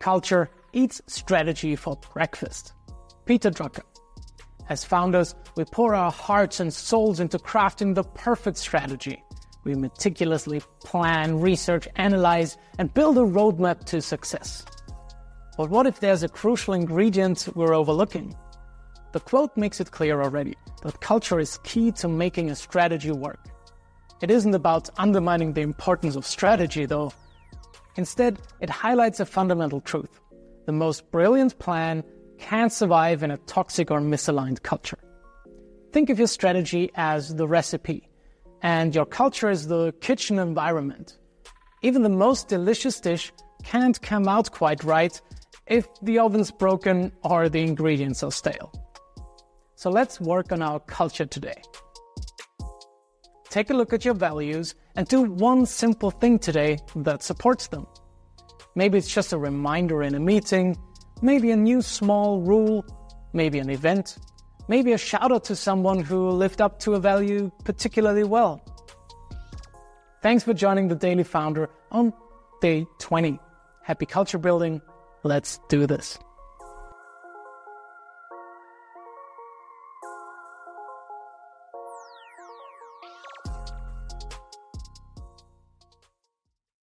Culture eats strategy for breakfast. Peter Drucker. As founders, we pour our hearts and souls into crafting the perfect strategy. We meticulously plan, research, analyze, and build a roadmap to success. But what if there's a crucial ingredient we're overlooking? The quote makes it clear already that culture is key to making a strategy work. It isn't about undermining the importance of strategy, though. Instead, it highlights a fundamental truth. The most brilliant plan can't survive in a toxic or misaligned culture. Think of your strategy as the recipe, and your culture as the kitchen environment. Even the most delicious dish can't come out quite right if the oven's broken or the ingredients are stale. So let's work on our culture today. Take a look at your values and do one simple thing today that supports them. Maybe it's just a reminder in a meeting, maybe a new small rule, maybe an event, maybe a shout out to someone who lived up to a value particularly well. Thanks for joining the Daily Founder on day 20. Happy culture building. Let's do this.